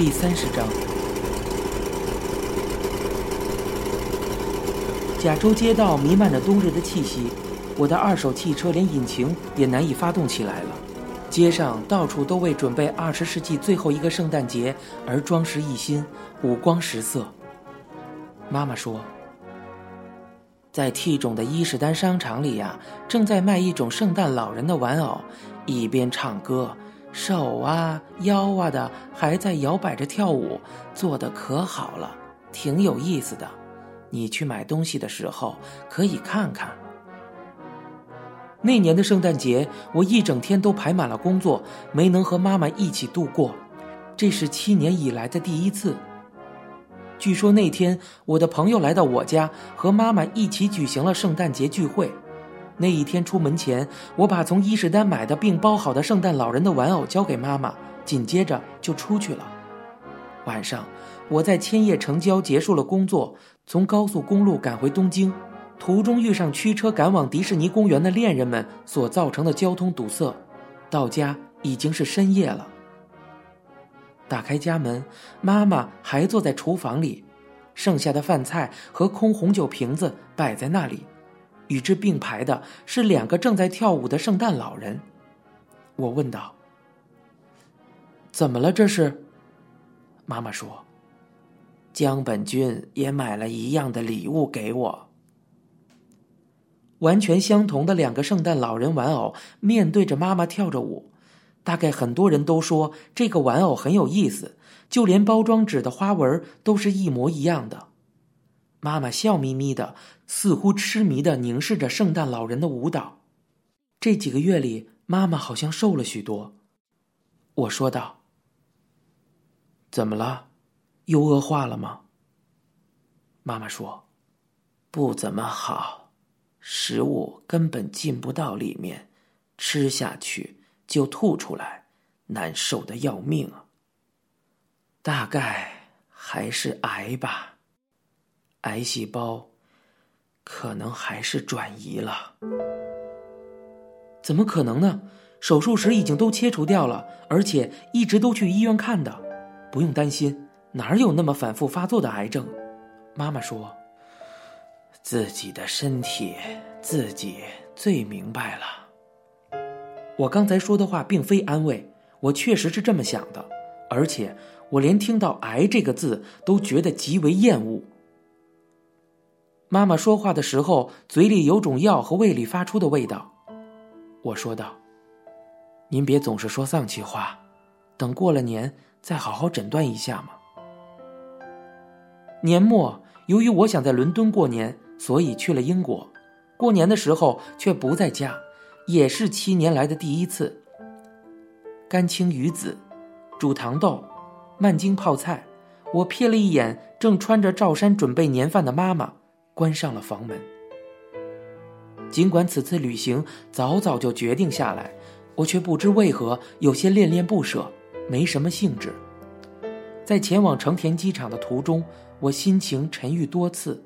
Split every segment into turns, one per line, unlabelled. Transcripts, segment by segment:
第三十章。甲州街道弥漫着冬日的气息，我的二手汽车连引擎也难以发动起来了。街上到处都为准备二十世纪最后一个圣诞节而装饰一新，五光十色。妈妈说，在 T 种的伊势丹商场里呀，正在卖一种圣诞老人的玩偶，一边唱歌，手啊腰啊的还在摇摆着跳舞，做的可好了，挺有意思的。你去买东西的时候可以看看。那年的圣诞节，我一整天都排满了工作，没能和妈妈一起度过，这是七年以来的第一次。据说那天我的朋友来到我家，和妈妈一起举行了圣诞节聚会。那一天出门前，我把从伊势丹买的并包好的圣诞老人的玩偶交给妈妈，紧接着就出去了。晚上，我在千叶城郊结束了工作。从高速公路赶回东京，途中遇上驱车赶往迪士尼公园的恋人们所造成的交通堵塞，到家已经是深夜了。打开家门，妈妈还坐在厨房里，剩下的饭菜和空红酒瓶子摆在那里，与之并排的是两个正在跳舞的圣诞老人。我问道：“怎么了？这是？”妈妈说。江本君也买了一样的礼物给我。完全相同的两个圣诞老人玩偶面对着妈妈跳着舞，大概很多人都说这个玩偶很有意思，就连包装纸的花纹都是一模一样的。妈妈笑眯眯的，似乎痴迷的凝视着圣诞老人的舞蹈。这几个月里，妈妈好像瘦了许多。我说道：“怎么了？”又恶化了吗？妈妈说：“不怎么好，食物根本进不到里面，吃下去就吐出来，难受的要命啊。大概还是癌吧，癌细胞可能还是转移了。怎么可能呢？手术时已经都切除掉了，而且一直都去医院看的，不用担心。”哪有那么反复发作的癌症？妈妈说：“自己的身体自己最明白了。”我刚才说的话并非安慰，我确实是这么想的，而且我连听到“癌”这个字都觉得极为厌恶。妈妈说话的时候，嘴里有种药和胃里发出的味道。我说道：“您别总是说丧气话，等过了年再好好诊断一下嘛。”年末，由于我想在伦敦过年，所以去了英国。过年的时候却不在家，也是七年来的第一次。干青鱼子，煮糖豆，慢京泡菜。我瞥了一眼正穿着罩衫准备年饭的妈妈，关上了房门。尽管此次旅行早早就决定下来，我却不知为何有些恋恋不舍，没什么兴致。在前往成田机场的途中。我心情沉郁多次，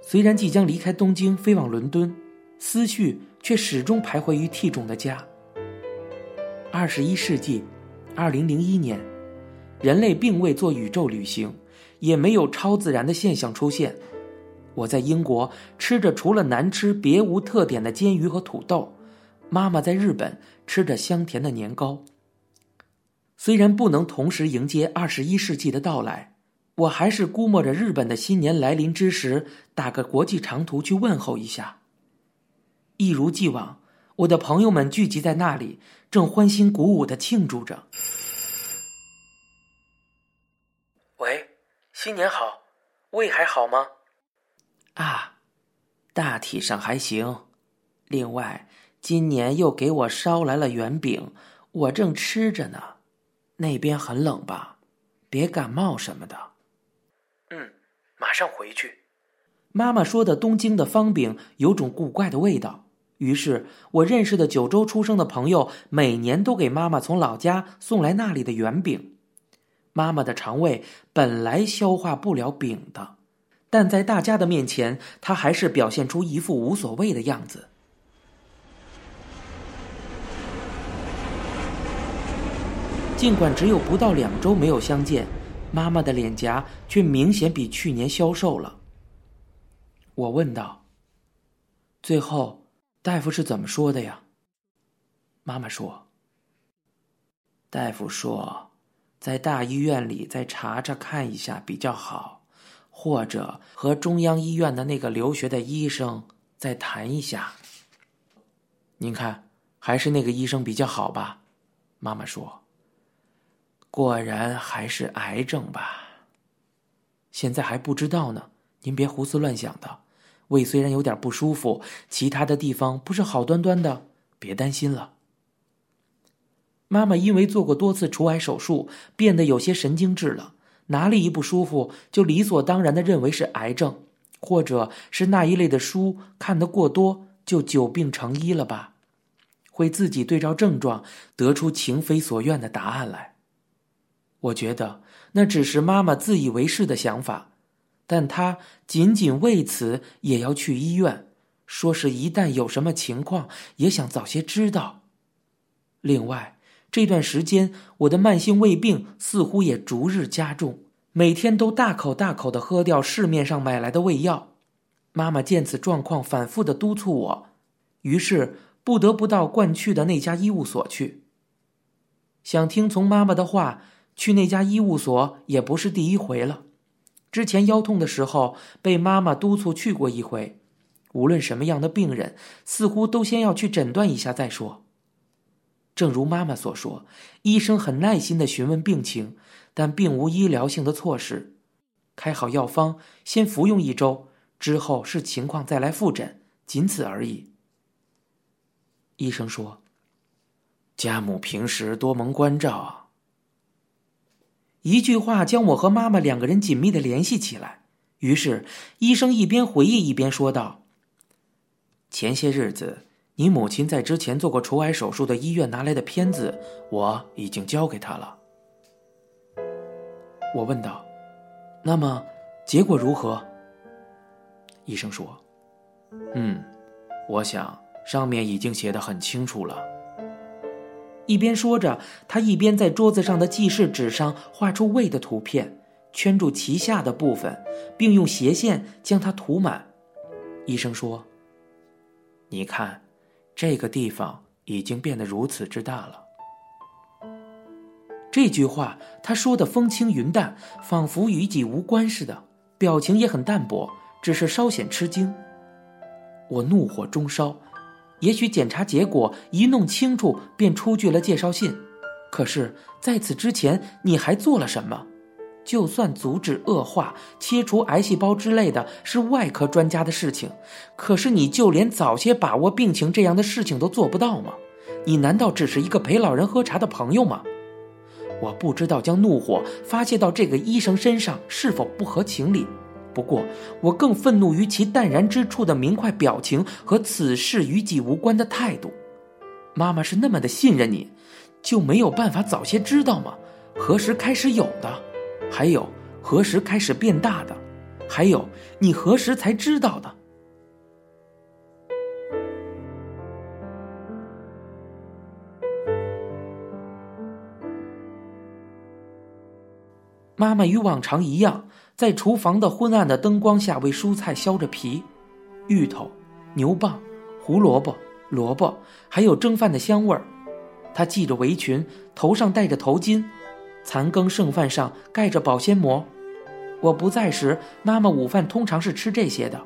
虽然即将离开东京飞往伦敦，思绪却始终徘徊于 T 种的家。二十一世纪，二零零一年，人类并未做宇宙旅行，也没有超自然的现象出现。我在英国吃着除了难吃别无特点的煎鱼和土豆，妈妈在日本吃着香甜的年糕。虽然不能同时迎接二十一世纪的到来。我还是估摸着日本的新年来临之时，打个国际长途去问候一下。一如既往，我的朋友们聚集在那里，正欢欣鼓舞的庆祝着。喂，新年好，胃还好吗？啊，大体上还行。另外，今年又给我捎来了圆饼，我正吃着呢。那边很冷吧？别感冒什么的。嗯，马上回去。妈妈说的东京的方饼有种古怪的味道，于是我认识的九州出生的朋友每年都给妈妈从老家送来那里的圆饼。妈妈的肠胃本来消化不了饼的，但在大家的面前，他还是表现出一副无所谓的样子。尽管只有不到两周没有相见。妈妈的脸颊却明显比去年消瘦了。我问道：“最后，大夫是怎么说的呀？”妈妈说：“大夫说，在大医院里再查查看一下比较好，或者和中央医院的那个留学的医生再谈一下。您看，还是那个医生比较好吧？”妈妈说：“果然还是癌症吧？现在还不知道呢，您别胡思乱想的。”胃虽然有点不舒服，其他的地方不是好端端的，别担心了。妈妈因为做过多次除癌手术，变得有些神经质了，哪里一不舒服就理所当然的认为是癌症，或者是那一类的书看得过多，就久病成医了吧？会自己对照症状得出情非所愿的答案来。我觉得那只是妈妈自以为是的想法。但她仅仅为此也要去医院，说是一旦有什么情况，也想早些知道。另外，这段时间我的慢性胃病似乎也逐日加重，每天都大口大口的喝掉市面上买来的胃药。妈妈见此状况，反复的督促我，于是不得不到惯去的那家医务所去。想听从妈妈的话，去那家医务所也不是第一回了。之前腰痛的时候，被妈妈督促去过一回。无论什么样的病人，似乎都先要去诊断一下再说。正如妈妈所说，医生很耐心的询问病情，但并无医疗性的措施。开好药方，先服用一周，之后视情况再来复诊，仅此而已。医生说：“家母平时多蒙关照。”一句话将我和妈妈两个人紧密的联系起来。于是，医生一边回忆一边说道：“前些日子，你母亲在之前做过除癌手术的医院拿来的片子，我已经交给她了。”我问道：“那么，结果如何？”医生说：“嗯，我想上面已经写的很清楚了。”一边说着，他一边在桌子上的记事纸上画出胃的图片，圈住脐下的部分，并用斜线将它涂满。医生说：“你看，这个地方已经变得如此之大了。”这句话他说的风轻云淡，仿佛与己无关似的，表情也很淡薄，只是稍显吃惊。我怒火中烧。也许检查结果一弄清楚，便出具了介绍信。可是，在此之前，你还做了什么？就算阻止恶化、切除癌细胞之类的是外科专家的事情，可是你就连早些把握病情这样的事情都做不到吗？你难道只是一个陪老人喝茶的朋友吗？我不知道将怒火发泄到这个医生身上是否不合情理。不过，我更愤怒于其淡然之处的明快表情和此事与己无关的态度。妈妈是那么的信任你，就没有办法早些知道吗？何时开始有的？还有何时开始变大的？还有你何时才知道的？妈妈与往常一样。在厨房的昏暗的灯光下，为蔬菜削着皮，芋头、牛蒡、胡萝卜、萝卜，还有蒸饭的香味儿。她系着围裙，头上戴着头巾，残羹剩饭上盖着保鲜膜。我不在时，妈妈午饭通常是吃这些的。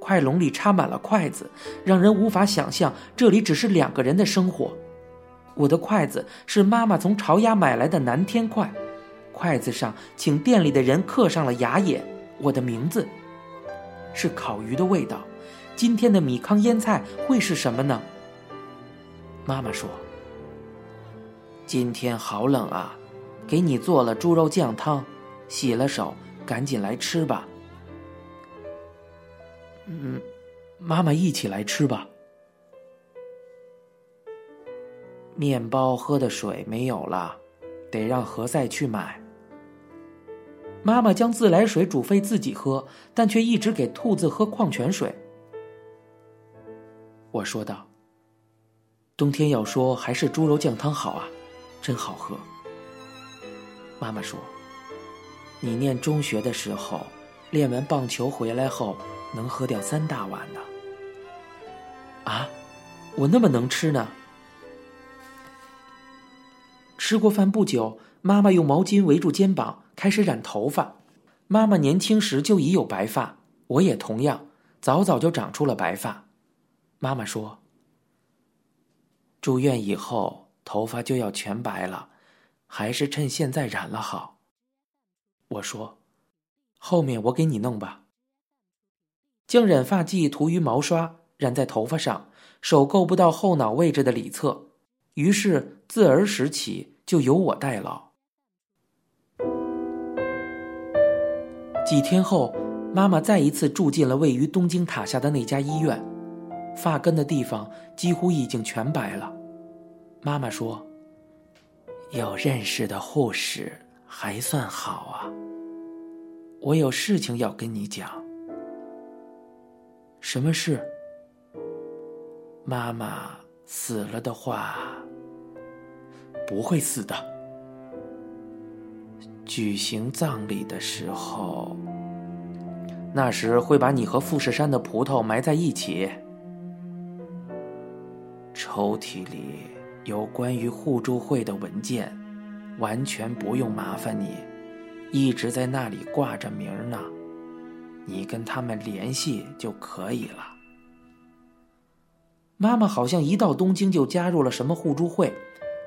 筷笼里插满了筷子，让人无法想象这里只是两个人的生活。我的筷子是妈妈从朝鸭买来的南天筷。筷子上，请店里的人刻上了雅野，我的名字。是烤鱼的味道。今天的米糠腌菜会是什么呢？妈妈说：“今天好冷啊，给你做了猪肉酱汤，洗了手，赶紧来吃吧。”嗯，妈妈一起来吃吧。面包喝的水没有了，得让何塞去买。妈妈将自来水煮沸自己喝，但却一直给兔子喝矿泉水。我说道：“冬天要说还是猪肉酱汤好啊，真好喝。”妈妈说：“你念中学的时候，练完棒球回来后能喝掉三大碗呢。啊，我那么能吃呢？吃过饭不久，妈妈用毛巾围住肩膀，开始染头发。妈妈年轻时就已有白发，我也同样，早早就长出了白发。妈妈说：“住院以后头发就要全白了，还是趁现在染了好。”我说：“后面我给你弄吧。”将染发剂涂于毛刷，染在头发上，手够不到后脑位置的里侧，于是自儿时起就由我代劳。几天后，妈妈再一次住进了位于东京塔下的那家医院，发根的地方几乎已经全白了。妈妈说：“有认识的护士还算好啊。”我有事情要跟你讲。什么事？妈妈死了的话，不会死的。举行葬礼的时候，那时会把你和富士山的葡萄埋在一起。抽屉里有关于互助会的文件，完全不用麻烦你，一直在那里挂着名呢。你跟他们联系就可以了。妈妈好像一到东京就加入了什么互助会，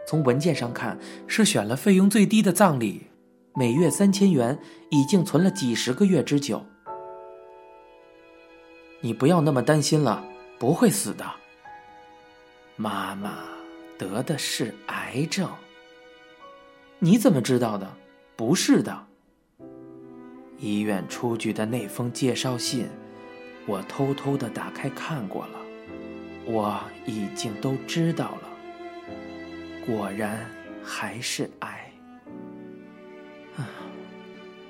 从文件上看是选了费用最低的葬礼。每月三千元，已经存了几十个月之久。你不要那么担心了，不会死的。妈妈得的是癌症。你怎么知道的？不是的。医院出具的那封介绍信，我偷偷的打开看过了，我已经都知道了。果然还是癌。啊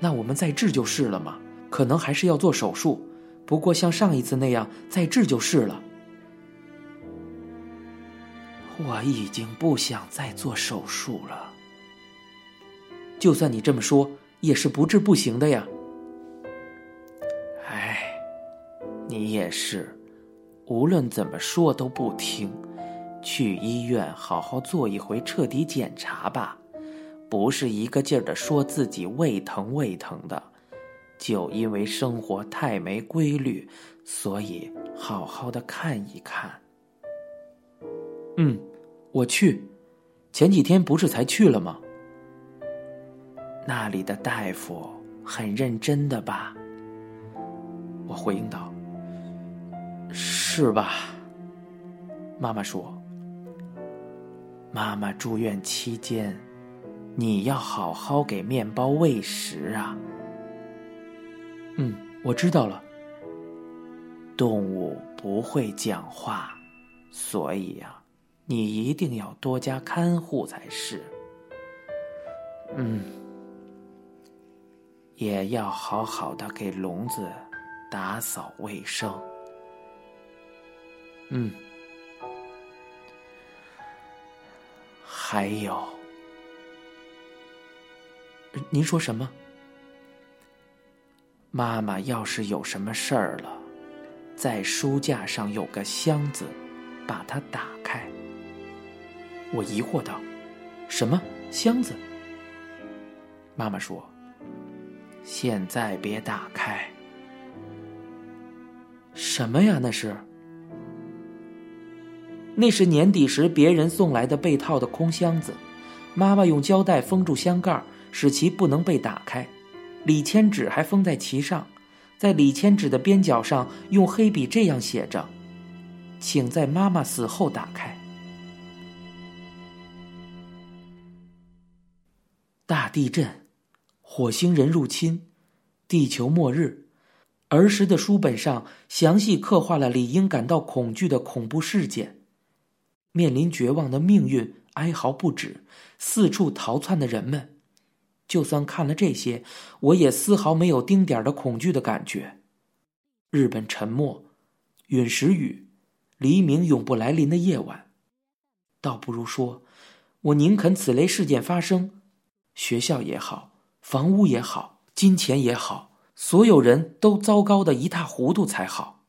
那我们再治就是了嘛？可能还是要做手术，不过像上一次那样再治就是了。我已经不想再做手术了。就算你这么说，也是不治不行的呀。哎，你也是，无论怎么说都不听，去医院好好做一回彻底检查吧。不是一个劲儿的说自己胃疼胃疼的，就因为生活太没规律，所以好好的看一看。嗯，我去，前几天不是才去了吗？那里的大夫很认真的吧？我回应道：“是吧？”妈妈说：“妈妈住院期间。”你要好好给面包喂食啊！嗯，我知道了。动物不会讲话，所以呀，你一定要多加看护才是。嗯，也要好好的给笼子打扫卫生。嗯，还有。您说什么？妈妈要是有什么事儿了，在书架上有个箱子，把它打开。我疑惑道：“什么箱子？”妈妈说：“现在别打开。”什么呀？那是？那是年底时别人送来的被套的空箱子，妈妈用胶带封住箱盖。使其不能被打开，礼签纸还封在其上，在礼签纸的边角上用黑笔这样写着：“请在妈妈死后打开。”地震，火星人入侵，地球末日。儿时的书本上详细刻画了理应感到恐惧的恐怖事件，面临绝望的命运，哀嚎不止，四处逃窜的人们。就算看了这些，我也丝毫没有丁点的恐惧的感觉。日本沉没，陨石雨，黎明永不来临的夜晚，倒不如说，我宁肯此类事件发生，学校也好，房屋也好，金钱也好，所有人都糟糕的一塌糊涂才好。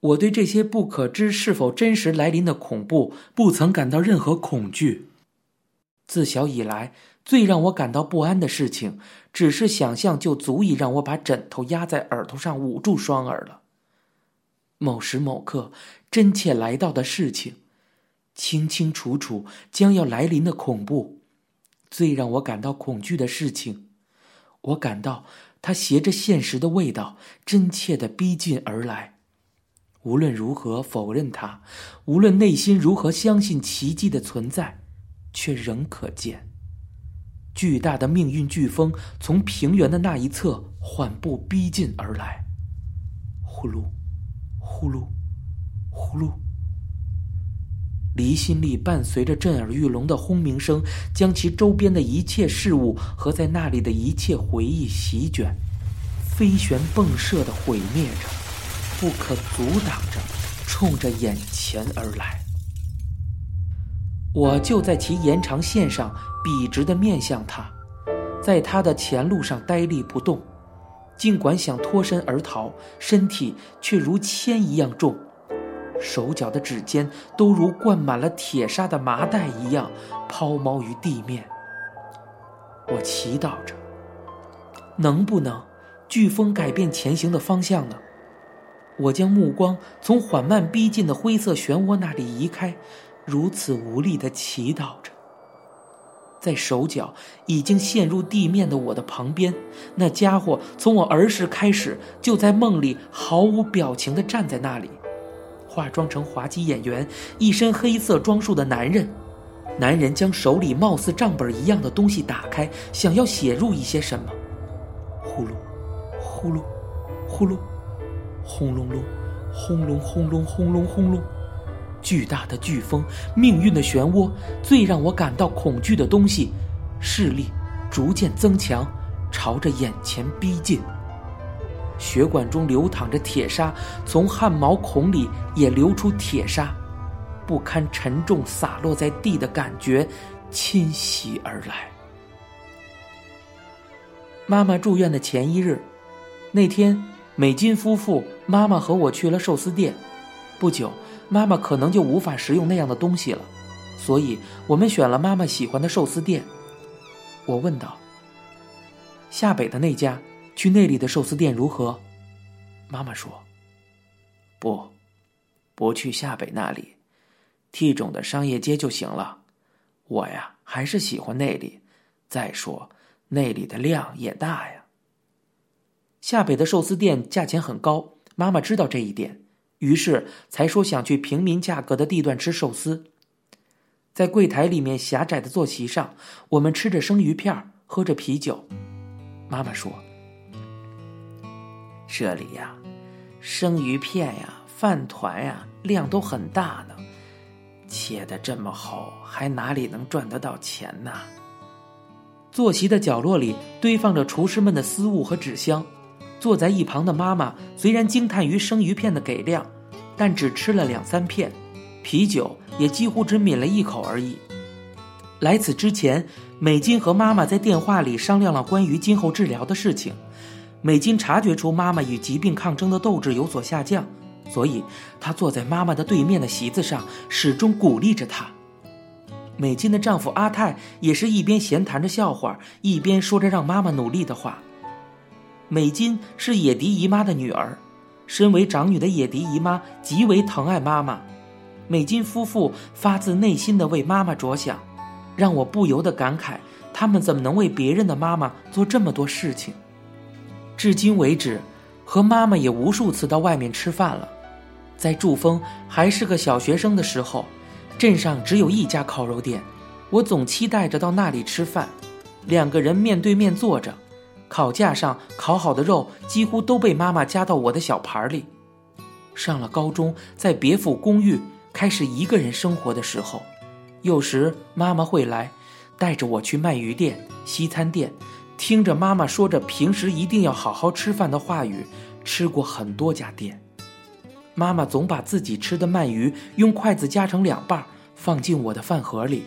我对这些不可知是否真实来临的恐怖，不曾感到任何恐惧。自小以来，最让我感到不安的事情，只是想象就足以让我把枕头压在耳朵上捂住双耳了。某时某刻，真切来到的事情，清清楚楚将要来临的恐怖，最让我感到恐惧的事情，我感到它携着现实的味道，真切的逼近而来。无论如何否认它，无论内心如何相信奇迹的存在，却仍可见。巨大的命运飓风从平原的那一侧缓步逼近而来，呼噜，呼噜，呼噜。离心力伴随着震耳欲聋的轰鸣声，将其周边的一切事物和在那里的一切回忆席卷，飞旋迸射的毁灭着，不可阻挡着，冲着眼前而来。我就在其延长线上，笔直的面向他，在他的前路上呆立不动。尽管想脱身而逃，身体却如铅一样重，手脚的指尖都如灌满了铁砂的麻袋一样抛锚于地面。我祈祷着，能不能飓风改变前行的方向呢？我将目光从缓慢逼近的灰色漩涡那里移开。如此无力的祈祷着，在手脚已经陷入地面的我的旁边，那家伙从我儿时开始就在梦里毫无表情的站在那里，化妆成滑稽演员，一身黑色装束的男人。男人将手里貌似账本一样的东西打开，想要写入一些什么。呼噜，呼噜，呼噜，轰隆隆，轰隆轰隆轰隆轰隆。巨大的飓风，命运的漩涡，最让我感到恐惧的东西，视力逐渐增强，朝着眼前逼近。血管中流淌着铁砂，从汗毛孔里也流出铁砂，不堪沉重洒落在地的感觉，侵袭而来。妈妈住院的前一日，那天，美金夫妇、妈妈和我去了寿司店，不久。妈妈可能就无法食用那样的东西了，所以我们选了妈妈喜欢的寿司店。我问道：“下北的那家，去那里的寿司店如何？”妈妈说：“不，不去下北那里，T 种的商业街就行了。我呀，还是喜欢那里。再说，那里的量也大呀。下北的寿司店价钱很高，妈妈知道这一点。”于是才说想去平民价格的地段吃寿司，在柜台里面狭窄的坐席上，我们吃着生鱼片，喝着啤酒。妈妈说：“这里呀，生鱼片呀，饭团呀，量都很大呢，切的这么厚，还哪里能赚得到钱呢？”坐席的角落里堆放着厨师们的私物和纸箱。坐在一旁的妈妈虽然惊叹于生鱼片的给量，但只吃了两三片，啤酒也几乎只抿了一口而已。来此之前，美金和妈妈在电话里商量了关于今后治疗的事情。美金察觉出妈妈与疾病抗争的斗志有所下降，所以她坐在妈妈的对面的席子上，始终鼓励着她。美金的丈夫阿泰也是一边闲谈着笑话，一边说着让妈妈努力的话。美金是野迪姨妈的女儿，身为长女的野迪姨妈极为疼爱妈妈。美金夫妇发自内心的为妈妈着想，让我不由得感慨：他们怎么能为别人的妈妈做这么多事情？至今为止，和妈妈也无数次到外面吃饭了。在祝峰还是个小学生的时候，镇上只有一家烤肉店，我总期待着到那里吃饭，两个人面对面坐着。烤架上烤好的肉几乎都被妈妈夹到我的小盘里。上了高中，在别府公寓开始一个人生活的时候，有时妈妈会来，带着我去鳗鱼店、西餐店，听着妈妈说着平时一定要好好吃饭的话语，吃过很多家店。妈妈总把自己吃的鳗鱼用筷子夹成两半，放进我的饭盒里。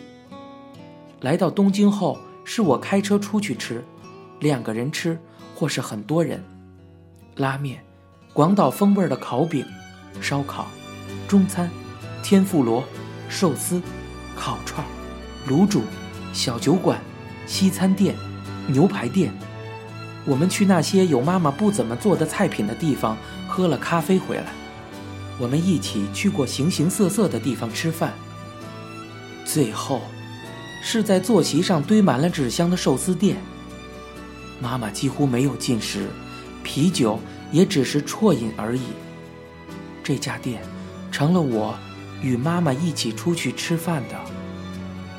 来到东京后，是我开车出去吃。两个人吃，或是很多人。拉面、广岛风味的烤饼、烧烤、中餐、天妇罗、寿司、烤串、卤煮、小酒馆、西餐店、牛排店。我们去那些有妈妈不怎么做的菜品的地方喝了咖啡回来。我们一起去过形形色色的地方吃饭。最后，是在坐席上堆满了纸箱的寿司店。妈妈几乎没有进食，啤酒也只是啜饮而已。这家店成了我与妈妈一起出去吃饭的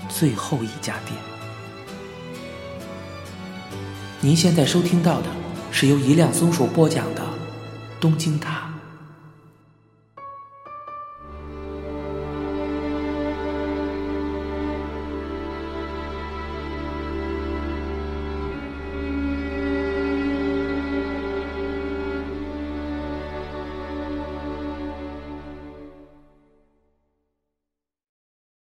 最后一家店。您现在收听到的是由一辆松鼠播讲的《东京塔》。